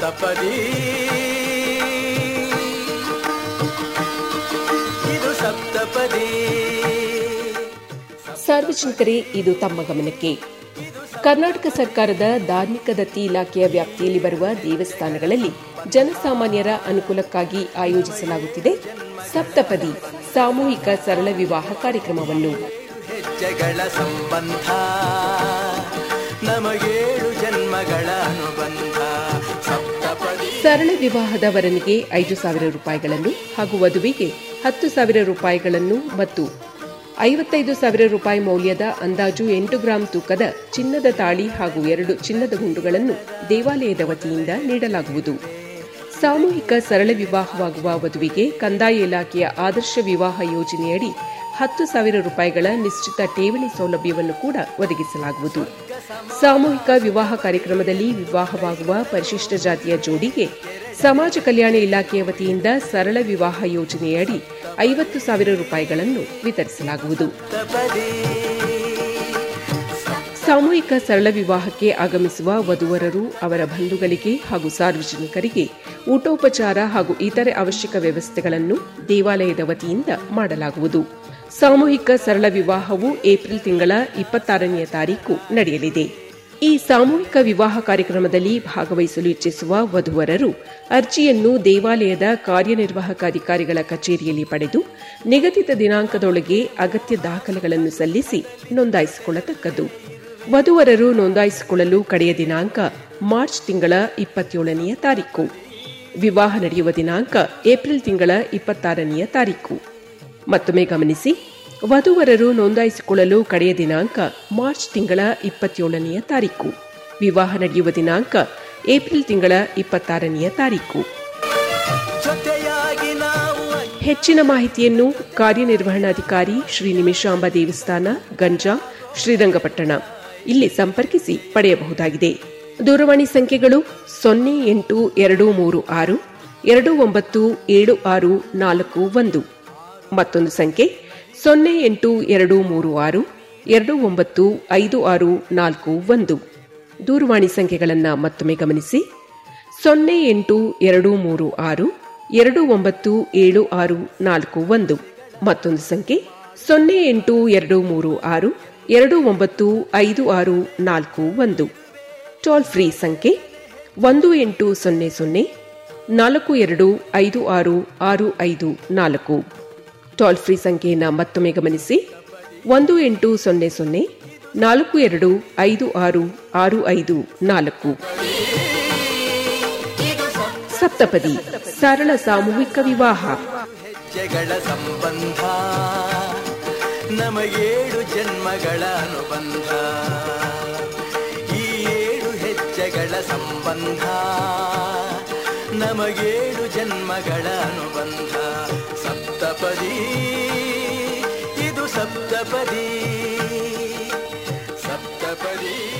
ಸಪ್ತಪದಿ ಇದು ಸಪ್ತಪದಿ. ಸಾರ್ವಜನಿಕರೇ ಇದು ತಮ್ಮ ಗಮನಕ್ಕೆ. ಕರ್ನಾಟಕ ಸರ್ಕಾರದ ಧಾರ್ಮಿಕ ದತ್ತಿ ಇಲಾಖೆಯ ವ್ಯಾಪ್ತಿಯಲ್ಲಿ ಬರುವ ದೇವಸ್ಥಾನಗಳಲ್ಲಿ ಜನಸಾಮಾನ್ಯರ ಅನುಕೂಲಕ್ಕಾಗಿ ಆಯೋಜಿಸಲಾಗುತ್ತಿದೆ ಸಪ್ತಪದಿ ಸಾಮೂಹಿಕ ಸರಳ ವಿವಾಹ ಕಾರ್ಯಕ್ರಮವನ್ನು. ಹೆಜ್ಜೆಗಳ ಸಂಬಂಧ ನಮಗೇಳು ಜನ್ಮಗಳ ಸರಳ ವಿವಾಹದ ವರನಿಗೆ ಐದು ಸಾವಿರ ರೂಪಾಯಿಗಳನ್ನು ಹಾಗೂ ವಧುವಿಗೆ ಹತ್ತು ಸಾವಿರ ರೂಪಾಯಿಗಳನ್ನು ಮತ್ತು ಐವತ್ತೈದು ಸಾವಿರ ರೂಪಾಯಿ ಮೌಲ್ಯದ ಅಂದಾಜು ಎಂಟು ಗ್ರಾಂ ತೂಕದ ಚಿನ್ನದ ತಾಳಿ ಹಾಗೂ ಎರಡು ಚಿನ್ನದ ಗುಂಡುಗಳನ್ನು ದೇವಾಲಯದ ವತಿಯಿಂದ ನೀಡಲಾಗುವುದು. ಸಾಮೂಹಿಕ ಸರಳ ವಿವಾಹವಾಗುವ ವಧುವಿಗೆ ಕಂದಾಯ ಇಲಾಖೆಯ ಆದರ್ಶ ವಿವಾಹ ಯೋಜನೆಯಡಿ ಹತ್ತು ಸಾವಿರ ರೂಪಾಯಿಗಳ ನಿಶ್ಚಿತ ಠೇವಣಿ ಸೌಲಭ್ಯವನ್ನು ಕೂಡ ಒದಗಿಸಲಾಗುವುದು. ಸಾಮೂಹಿಕ ವಿವಾಹ ಕಾರ್ಯಕ್ರಮದಲ್ಲಿ ವಿವಾಹವಾಗುವ ಪರಿಶಿಷ್ಟ ಜಾತಿಯ ಜೋಡಿಗೆ ಸಮಾಜ ಕಲ್ಯಾಣ ಇಲಾಖೆಯ ವತಿಯಿಂದ ಸರಳ ವಿವಾಹ ಯೋಜನೆಯಡಿ ಐವತ್ತು ಸಾವಿರ ರೂಪಾಯಿಗಳನ್ನು ವಿತರಿಸಲಾಗುವುದು. ಸಾಮೂಹಿಕ ಸರಳ ವಿವಾಹಕ್ಕೆ ಆಗಮಿಸುವ ವಧುವರರು, ಅವರ ಬಂಧುಗಳಿಗೆ ಹಾಗೂ ಸಾರ್ವಜನಿಕರಿಗೆ ಊಟೋಪಚಾರ ಹಾಗೂ ಇತರೆ ಅವಶ್ಯಕ ವ್ಯವಸ್ಥೆಗಳನ್ನು ದೇವಾಲಯದ ವತಿಯಿಂದ ಮಾಡಲಾಗುವುದು. ಸಾಮೂಹಿಕ ಸರಳ ವಿವಾಹವು ಏಪ್ರಿಲ್ ತಿಂಗಳ ಇಪ್ಪತ್ತಾರನೆಯ ತಾರೀಕು ನಡೆಯಲಿದೆ. ಈ ಸಾಮೂಹಿಕ ವಿವಾಹ ಕಾರ್ಯಕ್ರಮದಲ್ಲಿ ಭಾಗವಹಿಸಲು ಇಚ್ಛಿಸುವ ವಧುವರರು ಅರ್ಜಿಯನ್ನು ದೇವಾಲಯದ ಕಾರ್ಯನಿರ್ವಾಹಕ ಅಧಿಕಾರಿಗಳ ಕಚೇರಿಯಲ್ಲಿ ಪಡೆದು ನಿಗದಿತ ದಿನಾಂಕದೊಳಗೆ ಅಗತ್ಯ ದಾಖಲೆಗಳನ್ನು ಸಲ್ಲಿಸಿ ನೋಂದಾಯಿಸಿಕೊಳ್ಳತಕ್ಕದ್ದು. ವಧುವರರು ನೋಂದಾಯಿಸಿಕೊಳ್ಳಲು ಕಡೆಯ ದಿನಾಂಕ ಮಾರ್ಚ್ ತಿಂಗಳ ಇಪ್ಪತ್ತೇಳನೆಯ ತಾರೀಕು. ವಿವಾಹ ನಡೆಯುವ ದಿನಾಂಕ ಏಪ್ರಿಲ್ ತಿಂಗಳ ಇಪ್ಪತ್ತಾರನೆಯ ತಾರೀಕು. ಮತ್ತೊಮ್ಮೆ ಗಮನಿಸಿ, ವಧುವರರು ನೋಂದಾಯಿಸಿಕೊಳ್ಳಲು ಕಡೆಯ ದಿನಾಂಕ ಮಾರ್ಚ್ ತಿಂಗಳ ಇಪ್ಪತ್ತೇಳನೆಯ ತಾರೀಕು. ವಿವಾಹ ನಡೆಯುವ ದಿನಾಂಕ ಏಪ್ರಿಲ್ ತಿಂಗಳ ಇಪ್ಪತ್ತಾರನೆಯ ತಾರೀಕು. ಹೆಚ್ಚಿನ ಮಾಹಿತಿಯನ್ನು ಕಾರ್ಯನಿರ್ವಹಣಾಧಿಕಾರಿ ಶ್ರೀ ನಿಮಿಷಾಂಬ ದೇವಸ್ಥಾನ, ಗಂಜಾ, ಶ್ರೀರಂಗಪಟ್ಟಣ. ಇಲ್ಲಿ ಸಂಪರ್ಕಿಸಿ ಪಡೆಯಬಹುದಾಗಿದೆ. ದೂರವಾಣಿ ಸಂಖ್ಯೆಗಳು ಸೊನ್ನೆ ಎಂಟು ಎರಡು ಮೂರು ಆರು, ಎರಡು ಒಂಬತ್ತು ಏಳು ಆರು ನಾಲ್ಕು ಒಂದು. ಮತ್ತೊಂದು ಸಂಖ್ಯೆ. ಸೊನ್ನೆ, ಎಂಟು, ಎರಡು, ಮೂರು, ಆರು, ಎರಡು, ಒಂಬತ್ತು, ಐದು, ಆರು, ನಾಲ್ಕು, ಒಂದು. ದೂರವಾಣಿ ಸಂಖ್ಯೆಗಳನ್ನು ಮತ್ತೊಮ್ಮೆ ಗಮನಿಸಿ. ಸೊನ್ನೆ, ಎಂಟು, ಎರಡು, ಮೂರು, ಆರು, ಎರಡು, ಒಂಬತ್ತು, ಏಳು, ಆರು, ನಾಲ್ಕು, ಒಂದು. ಮತ್ತೊಂದು ಸಂಖ್ಯೆ. ಸೊನ್ನೆ, ಎಂಟು, ಎರಡು, ಮೂರು, ಆರು, ಎರಡು, ಒಂಬತ್ತು, ಐದು, ಆರು, ನಾಲ್ಕು, ಒಂದು. ಟೋಲ್ ಫ್ರೀ ಸಂಖ್ಯೆ. ಒಂದು, ಎಂಟು, ಸೊನ್ನೆ ಸೊನ್ನೆ, ನಾಲ್ಕು, ಎರಡು, ಐದು, ಆರು ಆರು, ಐದು, ನಾಲ್ಕು. ಟೋಲ್ ಫ್ರೀ ಸಂಖ್ಯೆಯನ್ನು ಮತ್ತೊಮ್ಮೆ ಗಮನಿಸಿ. ಒಂದು ಎಂಟು ಸೊನ್ನೆ ಸೊನ್ನೆ, ನಾಲ್ಕು ಎರಡು ಐದು ಆರು ಆರು ಐದು ನಾಲ್ಕು. ಸಪ್ತಪದಿ, ಸರಳ ಸಾಮೂಹಿಕ ವಿವಾಹ. ಹೆಜ್ಜೆಗಳ ಸಂಬಂಧ, ನಮಗೇಳು ಜನ್ಮಗಳ ಅನುಬಂಧ. ಈ ಏಳು ಹೆಜ್ಜೆಗಳ ಸಂಬಂಧ ನಮಗೇಳು ಜನ್ಮಗಳ ಅನುಬಂಧ. ಸಪ್ತಪದಿ ಇದು ಸಪ್ತಪದಿ. ಸಪ್ತಪದಿ.